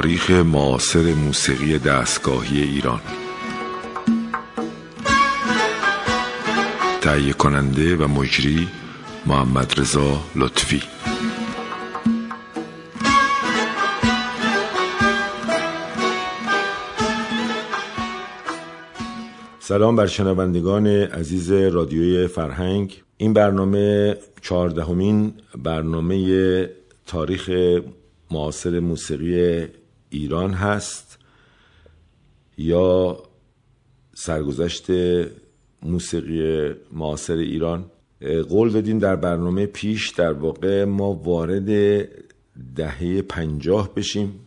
تاریخ معاصر موسیقی دستگاهی ایران. تهیه کننده و مجری محمد رضا لطفی. سلام بر شنوندگان عزیز رادیوی فرهنگ. این برنامه چهاردهمین برنامه تاریخ معاصر موسیقی ایران هست یا سرگذشت موسیقی معاصر ایران؟ قول دادیم در برنامه پیش در واقع ما وارد دهه پنجاه بشیم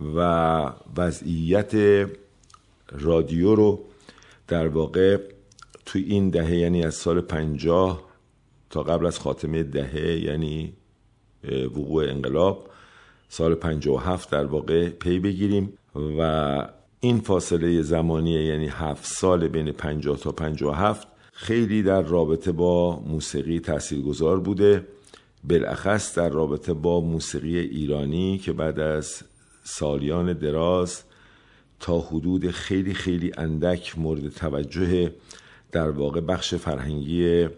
و وضعیت رادیو رو در واقع توی این دهه یعنی از سال پنجاه تا قبل از خاتمه دهه یعنی وقوع انقلاب سال 57 در واقع پی بگیریم و این فاصله زمانی یعنی هفت سال بین 50 تا 57 خیلی در رابطه با موسیقی تاثیرگذار بوده. بالاخص در رابطه با موسیقی ایرانی که بعد از سالیان دراز تا حدود خیلی خیلی اندک مورد توجه در واقع بخش فرهنگی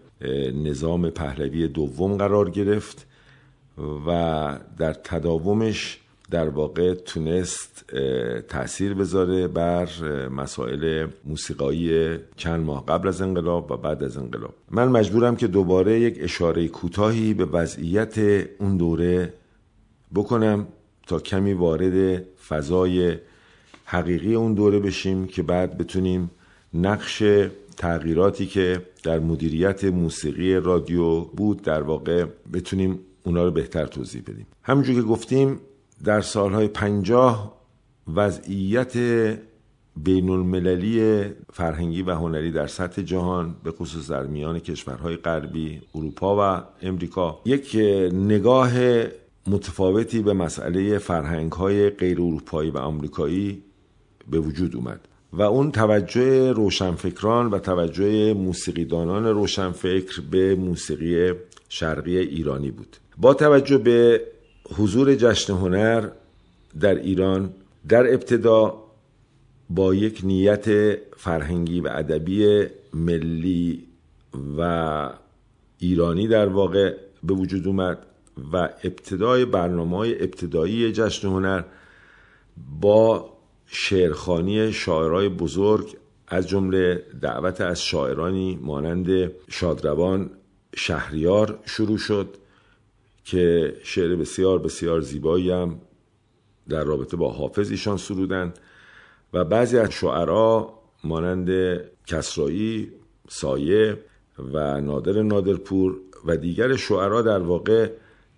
نظام پهلوی دوم قرار گرفت. و در تداومش در واقع تونست تاثیر بذاره بر مسائل موسیقایی چند ماه قبل از انقلاب و بعد از انقلاب. من مجبورم که دوباره یک اشاره کوتاهی به وضعیت اون دوره بکنم تا کمی وارد فضای حقیقی اون دوره بشیم که بعد بتونیم نقش تغییراتی که در مدیریت موسیقی رادیو بود در واقع بتونیم اونا رو بهتر توضیح بدیم. همونجور که گفتیم در سالهای پنجاه وضعیت بین المللی فرهنگی و هنری در سطح جهان به خصوص در میان کشورهای غربی اروپا و امریکا یک نگاه متفاوتی به مسئله فرهنگ های غیر اروپایی و آمریکایی به وجود اومد. و اون توجه روشنفکران و توجه موسیقیدانان روشنفکر به موسیقی شرقی ایرانی بود. با توجه به حضور جشن هنر در ایران در ابتدا با یک نیت فرهنگی و ادبی ملی و ایرانی در واقع به وجود اومد و ابتدای برنامه ابتدایی جشن هنر با شعرخانی شاعرای بزرگ از جمله دعوت از شاعرانی مانند شادروان شهریار شروع شد. که شعر بسیار بسیار زیبایی هم در رابطه با حافظ ایشان سرودن و بعضی از شعرا مانند کسرایی، سایه و نادر نادرپور و دیگر شعرا در واقع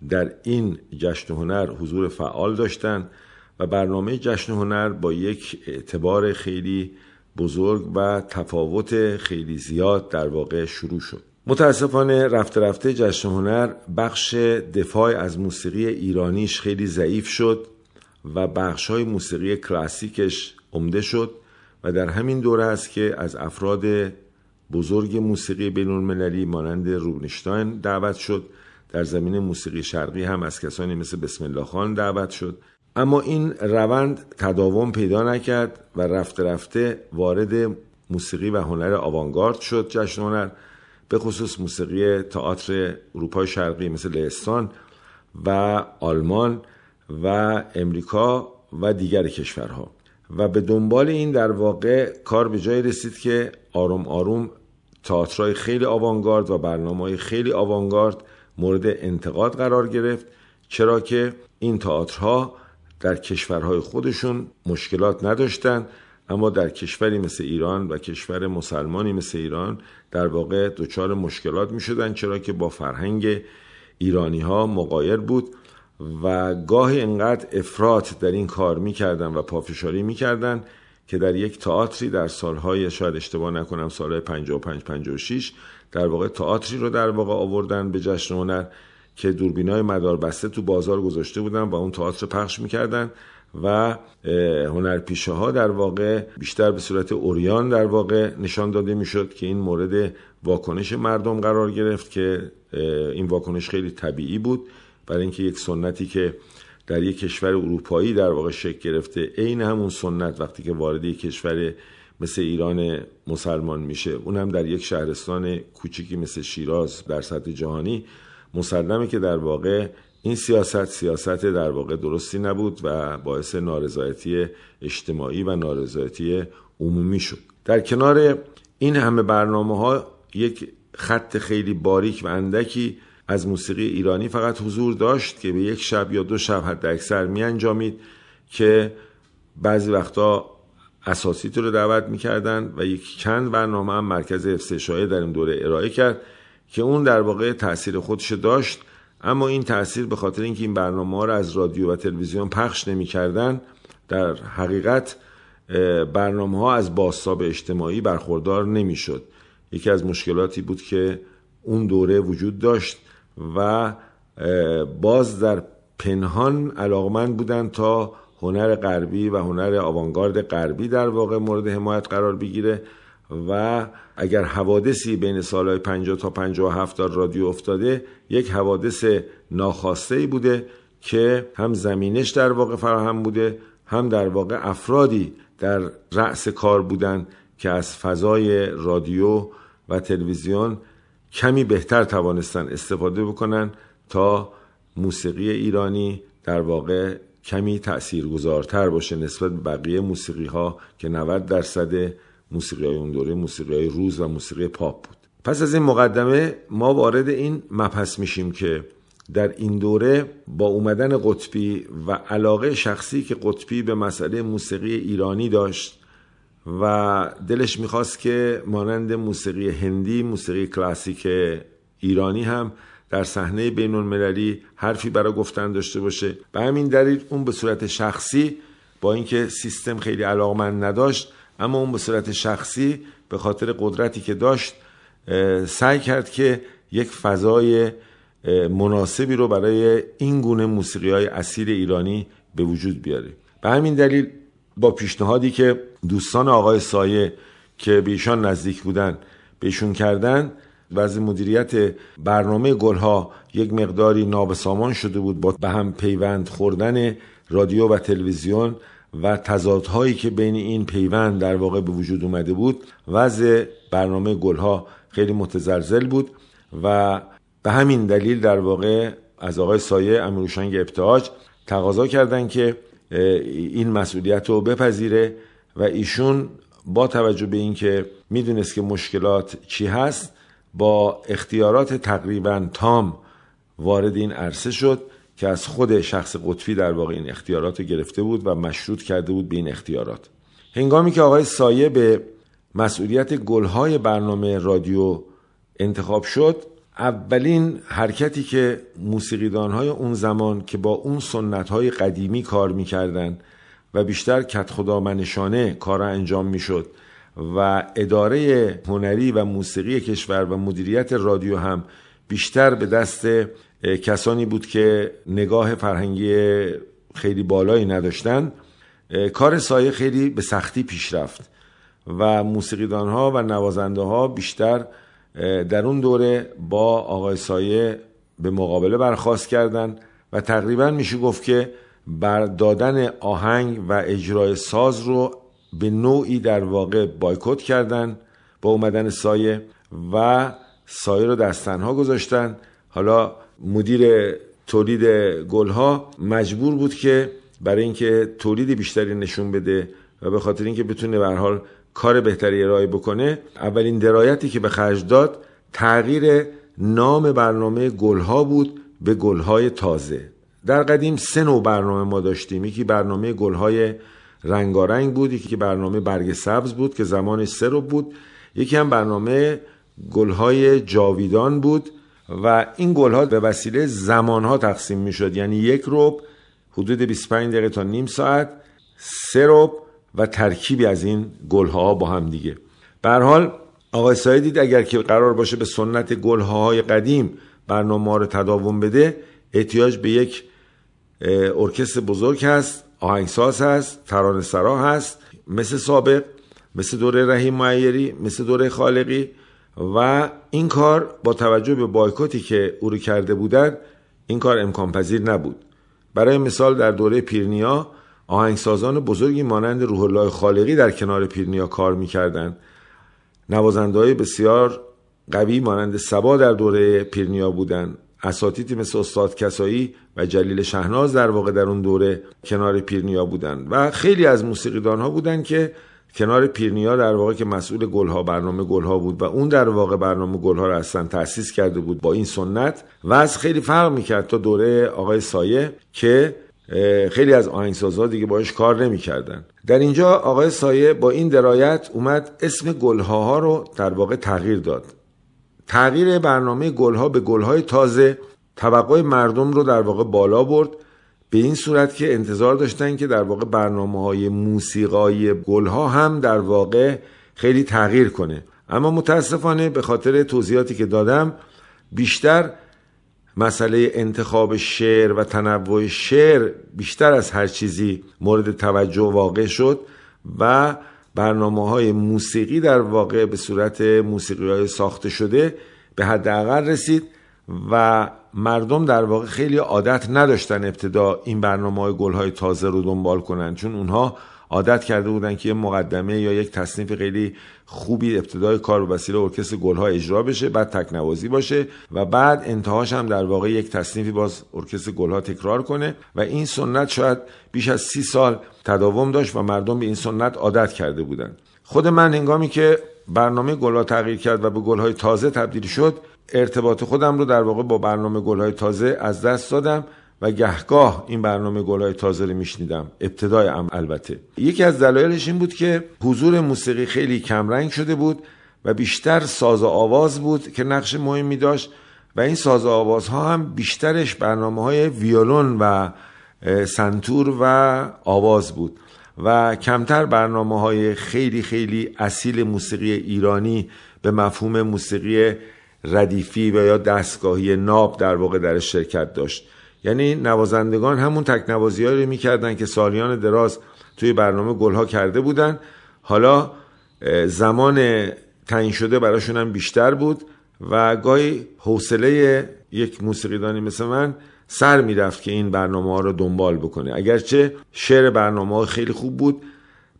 در این جشن هنر حضور فعال داشتند و برنامه جشن هنر با یک اعتبار خیلی بزرگ و تفاوت خیلی زیاد در واقع شروع شد. متاسفانه رفته رفته جشن هنر بخش دفاع از موسیقی ایرانیش خیلی ضعیف شد و بخش های موسیقی کلاسیکش عمده شد و در همین دوره است که از افراد بزرگ موسیقی بین المللی مانند روبنشتاین دعوت شد. در زمین موسیقی شرقی هم از کسانی مثل بسم الله خان دعوت شد. اما این روند تداوم پیدا نکرد و رفته رفته وارد موسیقی و هنر آوانگارد شد جشن هنر. به خصوص موسیقی تئاتر اروپای شرقی مثل لهستان و آلمان و امریکا و دیگر کشورها. و به دنبال این در واقع کار به جای رسید که آروم آروم تئاترهای خیلی آوانگارد و برنامه خیلی آوانگارد مورد انتقاد قرار گرفت چرا که این تئاترها در کشورهای خودشون مشکلات نداشتند اما در کشوری مثل ایران و کشور مسلمانی مثل ایران در واقع دچار مشکلات می شدن چرا که با فرهنگ ایرانی ها مقایر بود و گاهی انقدر افراط در این کار می‌کردن و پافشاری می‌کردن که در یک تئاتری در سالهای شاید اشتباه نکنم سالهای 55 56 در واقع تئاتری رو در واقع آوردن به جشن هنر که دوربینای مدار بسته تو بازار گذاشته بودن و اون تئاتر پخش می‌کردن. و هنرپیشه ها در واقع بیشتر به صورت اوریان در واقع نشان داده می‌شد که این مورد واکنش مردم قرار گرفت که این واکنش خیلی طبیعی بود. برای اینکه یک سنتی که در یک کشور اروپایی در واقع شکل گرفته عین همون سنت وقتی که وارد یک کشور مثل ایران مسلمان میشه اونم در یک شهرستان کوچیکی مثل شیراز در سطح جهانی مسلمه که در واقع این سیاست سیاست در واقع درستی نبود و باعث نارضایتی اجتماعی و نارضایتی عمومی شد. در کنار این همه برنامه ها یک خط خیلی باریک و اندکی از موسیقی ایرانی فقط حضور داشت که به یک شب یا دو شب حد اکثر می انجامید که بعضی وقتا اساسی رو دعوت می‌کردن و یک چند برنامه هم مرکز حفظ در این دوره ارائه کرد که اون در واقع تاثیر خودش داشت. اما این تاثیر به خاطر اینکه این برنامه ها رو از رادیو و تلویزیون پخش نمی‌کردن در حقیقت برنامه ها از باستاب اجتماعی برخوردار نمی‌شد. یکی از مشکلاتی بود که اون دوره وجود داشت و باز در پنهان علاقمند بودن تا هنر غربی و هنر آوانگارد غربی در واقع مورد حمایت قرار بگیره. و اگر حوادثی بین سالهای 50 تا 57 در رادیو افتاده یک حوادث ناخواسته ای بوده که هم زمینش در واقع فراهم بوده هم در واقع افرادی در رأس کار بودن که از فضای رادیو و تلویزیون کمی بهتر توانستن استفاده بکنن تا موسیقی ایرانی در واقع کمی تاثیرگذارتر باشه نسبت بقیه موسیقی ها که 90 درصد موسیقی های اون دوره موسیقی های روز و موسیقی پاپ بود. پس از این مقدمه ما وارد این مبحث میشیم که در این دوره با اومدن قطبی و علاقه شخصی که قطبی به مسئله موسیقی ایرانی داشت و دلش می‌خواست که مانند موسیقی هندی موسیقی کلاسیک ایرانی هم در صحنه بین المللی حرفی برای گفتن داشته باشه. به همین دلیل اون به صورت شخصی با اینکه سیستم خیلی علاقمند نداشت اما اون به صورت شخصی به خاطر قدرتی که داشت سعی کرد که یک فضای مناسبی رو برای این گونه موسیقی های اصیل ایرانی به وجود بیاره. به همین دلیل با پیشنهادی که دوستان آقای سایه که به نزدیک بودن بهشون کردن وضع مدیریت برنامه گلها یک مقداری نابسامان شده بود با به هم پیوند خوردن رادیو و تلویزیون. و تضادهایی که بین این پیوند در واقع به وجود اومده بود وضع برنامه گلها خیلی متزلزل بود و به همین دلیل در واقع از آقای سایه امیروشنگ ابتهاج تقاضا کردند که این مسئولیت رو بپذیره و ایشون با توجه به اینکه می‌دونست که مشکلات چی هست با اختیارات تقریبا تام وارد این عرصه شد که از خود شخص قطبی در واقع این اختیارات رو گرفته بود و مشروط کرده بود به این اختیارات. هنگامی که آقای سایه به مسئولیت گلهای برنامه رادیو انتخاب شد اولین حرکتی که موسیقیدانهای اون زمان که با اون سنتهای قدیمی کار می‌کردن و بیشتر کت خدا منشانه کار انجام می‌شد و اداره هنری و موسیقی کشور و مدیریت رادیو هم بیشتر به دست کسانی بود که نگاه فرهنگی خیلی بالایی نداشتن. کار سایه خیلی به سختی پیش رفت و موسیقیدان ها و نوازنده ها بیشتر در اون دوره با آقای سایه به مقابله برخواست کردند و تقریبا میشه گفت که بر دادن آهنگ و اجرای ساز رو به نوعی در واقع بایکوت کردن با اومدن سایه و سایه رو دستنها گذاشتن. حالا مدیر تولید گلها مجبور بود که برای اینکه تولید بیشتری نشون بده و به خاطر اینکه بتونه به حال کار بهتری ارائه بکنه اولین درایتی که به خرج داد تغییر نام برنامه گلها بود به گلهای تازه. در قدیم سه نوع برنامه ما داشتیم. یکی برنامه گلهای رنگارنگ بود یکی برنامه برگ سبز بود که زمانش سه رو بود. یکی هم برنامه گلهای جاویدان بود. و این گلها به وسیله زمانها تقسیم می شد یعنی یک روب حدود 25 دقیقه تا نیم ساعت سه روب و ترکیبی از این گلها با هم دیگه. حال آقای سایه دید اگر که قرار باشه به سنت گلهای قدیم برنامه رو تداوم بده احتیاج به یک ارکستر بزرگ هست آهنگساز هست ترانه سرا هست مثل سابق مثل دوره رحیم معیری مثل دوره خالقی. و این کار با توجه به بایکوتی که او رو کرده بودند این کار امکان پذیر نبود. برای مثال در دوره پیرنیا آهنگسازان بزرگی مانند روح الله خالقی در کنار پیرنیا کار می‌کردند نوازنده بسیار قوی مانند سبا در دوره پیرنیا بودند اساتیدی مثل استاد کسایی و جلیل شهناز در واقع در اون دوره کنار پیرنیا بودند و خیلی از موسیقیدان ها بودن که کنار پیرنیا در واقع که مسئول گلها برنامه گلها بود و اون در واقع برنامه گلها رو اصلا تأسیس کرده بود با این سنت و از خیلی فرق می‌کرد تا دوره آقای سایه که خیلی از آهنگسازها دیگه باش کار نمی‌کردن. در اینجا آقای سایه با این درایت اومد اسم گلها ها رو در واقع تغییر داد. تغییر برنامه گلها به گلهای تازه توقع مردم رو در واقع بالا برد به این صورت که انتظار داشتن که در واقع برنامه های موسیقای گلها هم در واقع خیلی تغییر کنه. اما متاسفانه به خاطر توضیحاتی که دادم بیشتر مسئله انتخاب شعر و تنوع شعر بیشتر از هر چیزی مورد توجه واقع شد و برنامه های موسیقی در واقع به صورت موسیقی های ساخته شده به حداقل رسید. و مردم در واقع خیلی عادت نداشتن ابتدا این برنامه های گل های تازه رو دنبال کنن چون اونها عادت کرده بودن که یه مقدمه یا یک تصنیف خیلی خوبی ابتدای کار و وسیله ارکستر گلها اجرا بشه بعد تکنوازی باشه و بعد انتهاش هم در واقع یک تصنیفی باز ارکستر گلها تکرار کنه و این سنت شاید بیش از سی سال تداوم داشت و مردم به این سنت عادت کرده بودند خود من هنگامی که برنامه گلها تغییر کرد و به گلهای تازه تبدیل شد ارتباط خودم رو در واقع با برنامه گلهای تازه از دست دادم و گهگاه این برنامه گلای تازه رو میشنیدم. ابتدای ام البته. یکی از دلایلش این بود که حضور موسیقی خیلی کمرنگ شده بود و بیشتر ساز و آواز بود که نقش مهمی داشت و این ساز و آوازها هم بیشترش برنامه های ویولون و سنتور و آواز بود و کمتر برنامه های خیلی خیلی اصیل موسیقی ایرانی به مفهوم موسیقی ردیفی و یا دستگاهی ناب در واقع در شرکت داشت. یعنی نوازندگان همون تکنوازی رو می‌کردن که سالیان دراز توی برنامه گلها کرده بودن. حالا زمان تعیین شده براشون هم بیشتر بود و گاهی حوصله یک موسیقیدانی مثل من سر می‌رفت که این برنامه ها رو دنبال بکنه. اگرچه شعر برنامه ها خیلی خوب بود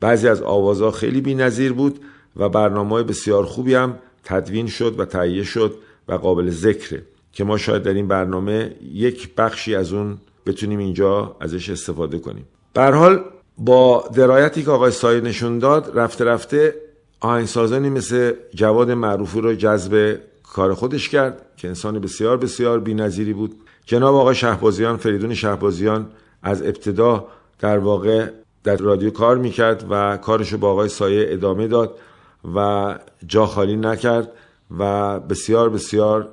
بعضی از آوازها خیلی بی نظیر بود و برنامه های بسیار خوبی هم تدوین شد و تهیه شد و قابل ذکره که ما شاید در این برنامه یک بخشی از اون بتونیم اینجا ازش استفاده کنیم. به حال با درایتی که آقای سایه نشون داد رفته رفته آهنگسازانی مثل جواد معروفی رو جذب کار خودش کرد که انسان بسیار بسیار بی‌نظیری بود. جناب آقای شهبازیان فریدون شهبازیان از ابتدا در واقع در رادیو کار می‌کرد و کارش رو با آقای سایه ادامه داد. و جا خالی نکرد و بسیار بسیار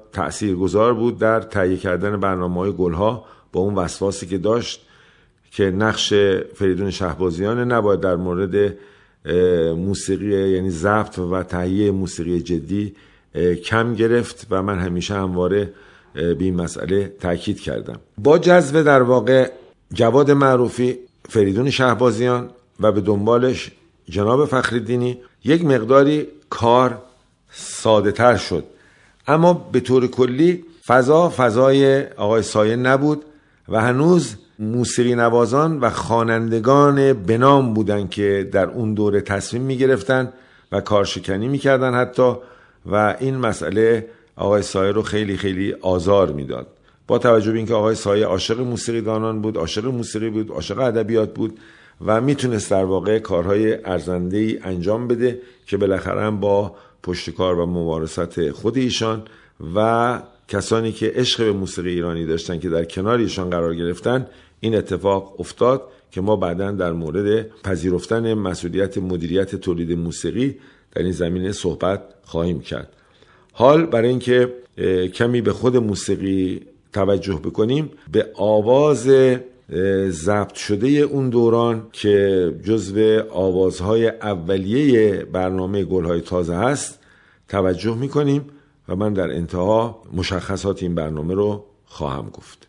گذار بود در تهیه کردن برنامه های گلها با اون وسواسی که داشت که نقش فریدون شهبازیان نباید در مورد موسیقی یعنی ضبط و تهیه موسیقی جدی کم گرفت و من همیشه همواره به این مسئله تاکید کردم. با جذب در واقع جواد معروفی فریدون شهبازیان و به دنبالش جناب فخردینی یک مقداری کار ساده تر شد اما به طور کلی فضا فضای آقای سایه نبود و هنوز موسیقی نوازان و خوانندگان بنام بودن که در اون دوره تصمیم می گرفتن و کارشکنی می کردن حتی و این مسئله آقای سایه رو خیلی خیلی آزار می‌داد. با توجه به اینکه آقای سایه عاشق موسیقی دانان بود عاشق موسیقی بود عاشق ادبیات بود و می‌تونست در واقع کارهای ارزنده ای انجام بده که بالاخره با پشتکار و ممارست خود ایشان و کسانی که عشق به موسیقی ایرانی داشتن که در کنار ایشان قرار گرفتن این اتفاق افتاد که ما بعدا در مورد پذیرفتن مسئولیت مدیریت تولید موسیقی در این زمینه صحبت خواهیم کرد. حال برای اینکه کمی به خود موسیقی توجه بکنیم به آواز ضبط شده اون دوران که جزو آوازهای اولیه برنامه گلهای تازه هست توجه می‌کنیم و من در انتها مشخصات این برنامه رو خواهم گفت.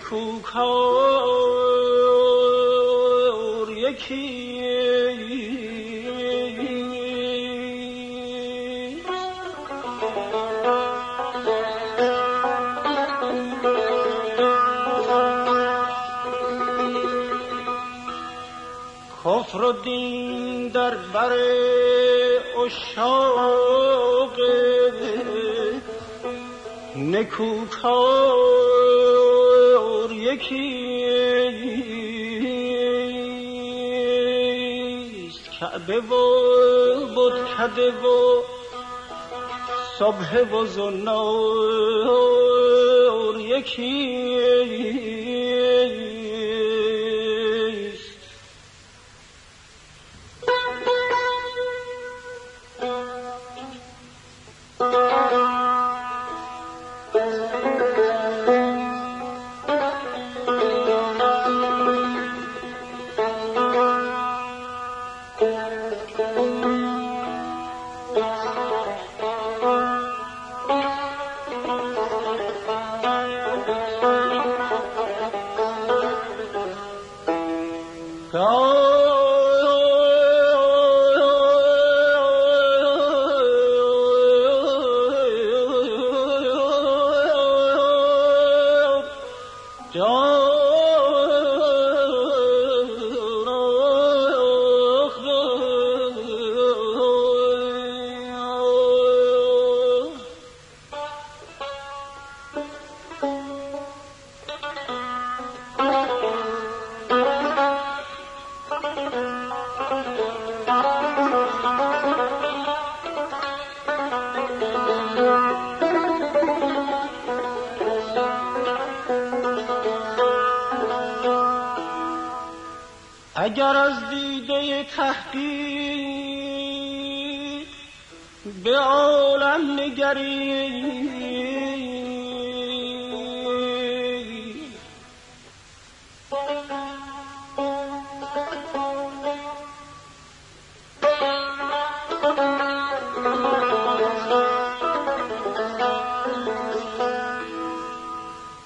نکوکار یکی. کفر و دین در بر اشاق نکوکار یکیست کعبه و کده و صبح و زنار. یکی اگر از دیده تحقیق به عالم نگری.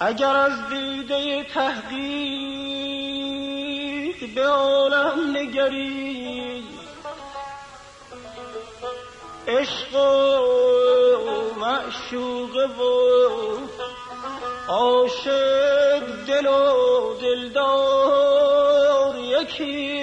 اگر از دیده تحقیق به عالم نگری. عشق و معشوق و عاشق دل و دلدار یکی.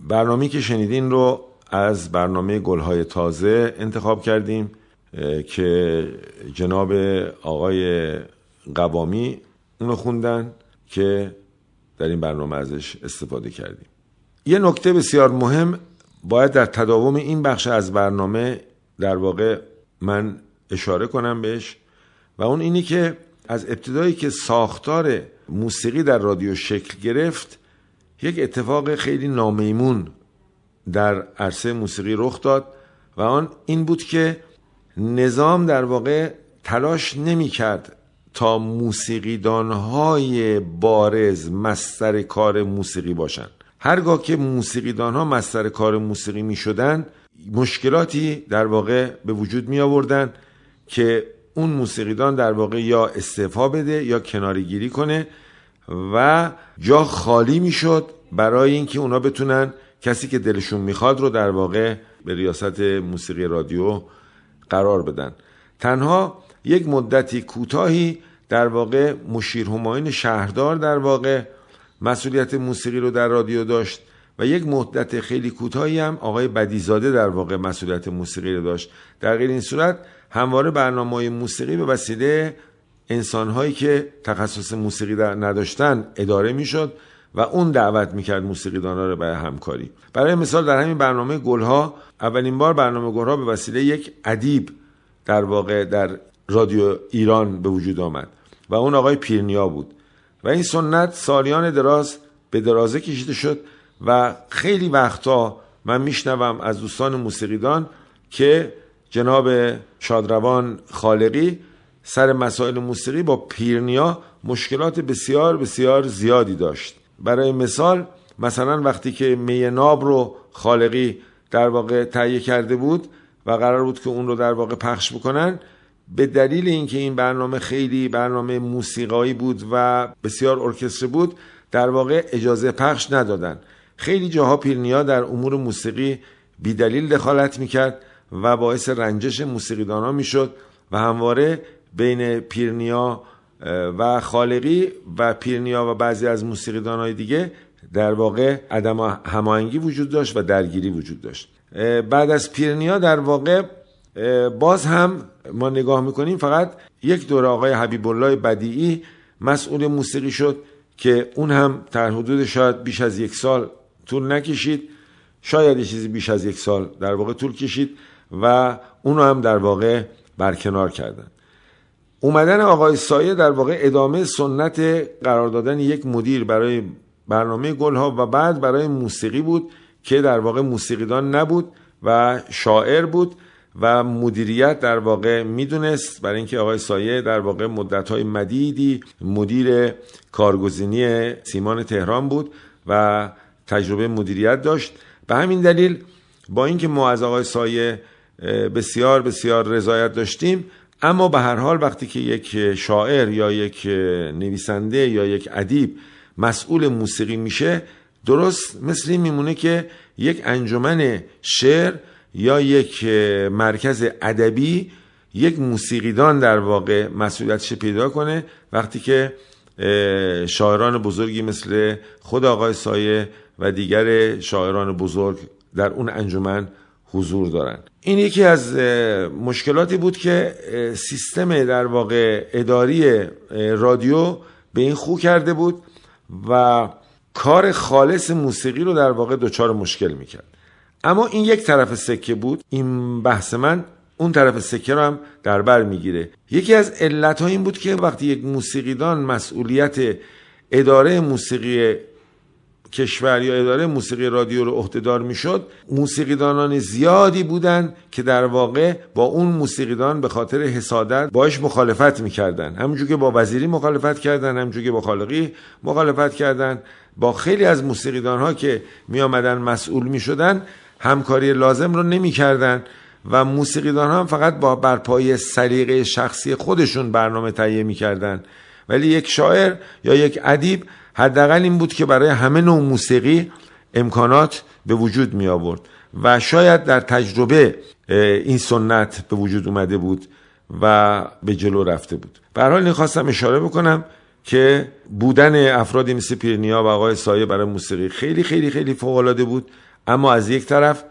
برنامه که شنیدین رو از برنامه گلهای تازه انتخاب کردیم که جناب آقای قوامی اونو خوندن که در این برنامه ازش استفاده کردیم. یه نکته بسیار مهم باید در تداوم این بخش از برنامه در واقع من اشاره کنم بهش و اون اینی که از ابتدایی که ساختار موسیقی در رادیو شکل گرفت یک اتفاق خیلی نامیمون در عرصه موسیقی رخ داد و آن این بود که نظام در واقع تلاش نمی کرد تا موسیقیدانهای بارز مستر کار موسیقی باشند هرگاه که موسیقیدان ها مستر کار موسیقی می شدن مشکلاتی در واقع به وجود می آوردن که اون موسیقیدان در واقع یا استعفا بده یا کناری گیری کنه و جا خالی می شد برای اینکه اونا بتونن کسی که دلشون می‌خواد رو در واقع به ریاست موسیقی رادیو قرار بدن. تنها یک مدتی کوتاهی در واقع مشیر هماین شهردار در واقع مسئولیت موسیقی رو در رادیو داشت و یک مدت خیلی کوتاهی هم آقای بدیزاده در واقع مسئولیت موسیقی رو داشت. در غیر این صورت همواره برنامه موسیقی به وسیله انسانهایی که تخصص موسیقی نداشتن اداره می‌شد. و اون دعوت می‌کرد موسیقیدانا رو به همکاری. برای مثال در همین برنامه گلها اولین بار برنامه گلها به وسیله یک ادیب در واقع در رادیو ایران به وجود آمد و اون آقای پیرنیا بود. و این سنت سالیان دراز به درازه کشیده شد و خیلی وقتا من میشنوم از دوستان موسیقیدان که جناب شادروان خالقی سر مسائل موسیقی با پیرنیا مشکلات بسیار بسیار زیادی داشت. برای مثال مثلا وقتی که می ناب رو خالقی در واقع تهیه کرده بود و قرار بود که اون رو در واقع پخش بکنن به دلیل اینکه این برنامه خیلی برنامه موسیقایی بود و بسیار ارکستر بود در واقع اجازه پخش ندادن. خیلی جاها پیرنیا در امور موسیقی بیدلیل دخالت می‌کرد و باعث رنجش موسیقیدان ها می‌شد و همواره بین پیرنیا و خالقی و پیرنیا و بعضی از موسیقیدان های دیگه در واقع عدم هماهنگی وجود داشت و درگیری وجود داشت. بعد از پیرنیا در واقع باز هم ما نگاه می‌کنیم فقط یک دور آقای حبیب الله بدیعی مسئول موسیقی شد که اون هم در حدود شاید بیش از یک سال طول نکشید. شاید چیزی بیش از یک سال در واقع طول کشید و اونو هم در واقع برکنار کردن. اومدن آقای سایه در واقع ادامه سنت قرار دادن یک مدیر برای برنامه گلها و بعد برای موسیقی بود که در واقع موسیقیدان نبود و شاعر بود و مدیریت در واقع می‌دونست. برای اینکه آقای سایه در واقع مدتهای مدیدی مدیر کارگزینی سیمان تهران بود و تجربه مدیریت داشت. به همین دلیل با اینکه ما از آقای سایه بسیار بسیار رضایت داشتیم اما به هر حال وقتی که یک شاعر یا یک نویسنده یا یک ادیب مسئول موسیقی میشه درست مثل این میمونه که یک انجمن شعر یا یک مرکز ادبی یک موسیقیدان در واقع مسئولیتش پیدا کنه. وقتی که شاعران بزرگی مثل خود آقای سایه و دیگر شاعران بزرگ در اون انجمن حضور دارن. این یکی از مشکلاتی بود که سیستم در واقع اداری رادیو به این خو کرده بود و کار خالص موسیقی رو در واقع دچار مشکل می‌کرد. اما این یک طرف سکه بود. این بحث من اون طرف سکه رو هم در بر می‌گیره. یکی از علت این بود که وقتی یک موسیقیدان مسئولیت اداره موسیقی کشور یا اداره موسیقی رادیو رو عهدهدار می‌شد موسیقیدانان زیادی بودند که در واقع با اون موسیقیدان به خاطر حسادت باش مخالفت می‌کردن. همونجور که با وزیری مخالفت کردن همونجور که با خالقی مخالفت کردن. با خیلی از موسیقیدان ها که می آمدن مسئول می شدن همکاری لازم رو نمی کردن و موسیقیدان ها هم فقط با برپای سلیقه شخصی خودشون برنامه تهیه می کردن ولی یک شاعر یا یک ادیب حداقل این بود که برای همه نوع موسیقی امکانات به وجود می آورد و شاید در تجربه این سنت به وجود اومده بود و به جلو رفته بود. به حال خواستم اشاره بکنم که بودن افرادی مثل پیرنیا و آقای سایه برای موسیقی خیلی خیلی خیلی فوق بود. اما از یک طرف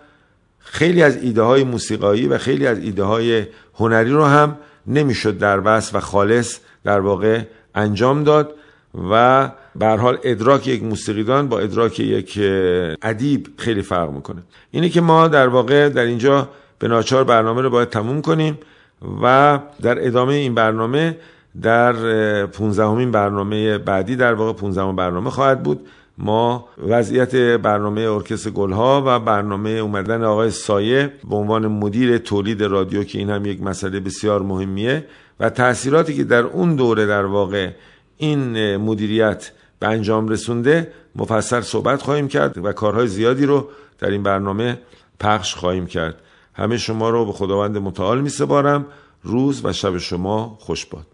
خیلی از ایده های موسیقایی و خیلی از ایده های هنری رو هم نمی‌شد در بس و خالص در واقع انجام داد و به حال ادراک یک موسیقیدان با ادراک یک ادیب خیلی فرق می‌کنه. اینه که ما در واقع در اینجا به ناچار برنامه رو باید تموم کنیم و در ادامه این برنامه در 15 برنامه بعدی در واقع 15 برنامه خواهد بود. ما وضعیت برنامه ارکستر گلها و برنامه اومدن آقای سایه به عنوان مدیر تولید رادیو که این هم یک مسئله بسیار مهمیه و تاثیراتی که در اون دوره در واقع این مدیریت به انجام رسونده مفصل صحبت خواهیم کرد و کارهای زیادی رو در این برنامه پخش خواهیم کرد. همه شما رو به خداوند متعال می سپارم روز و شب شما خوش باد.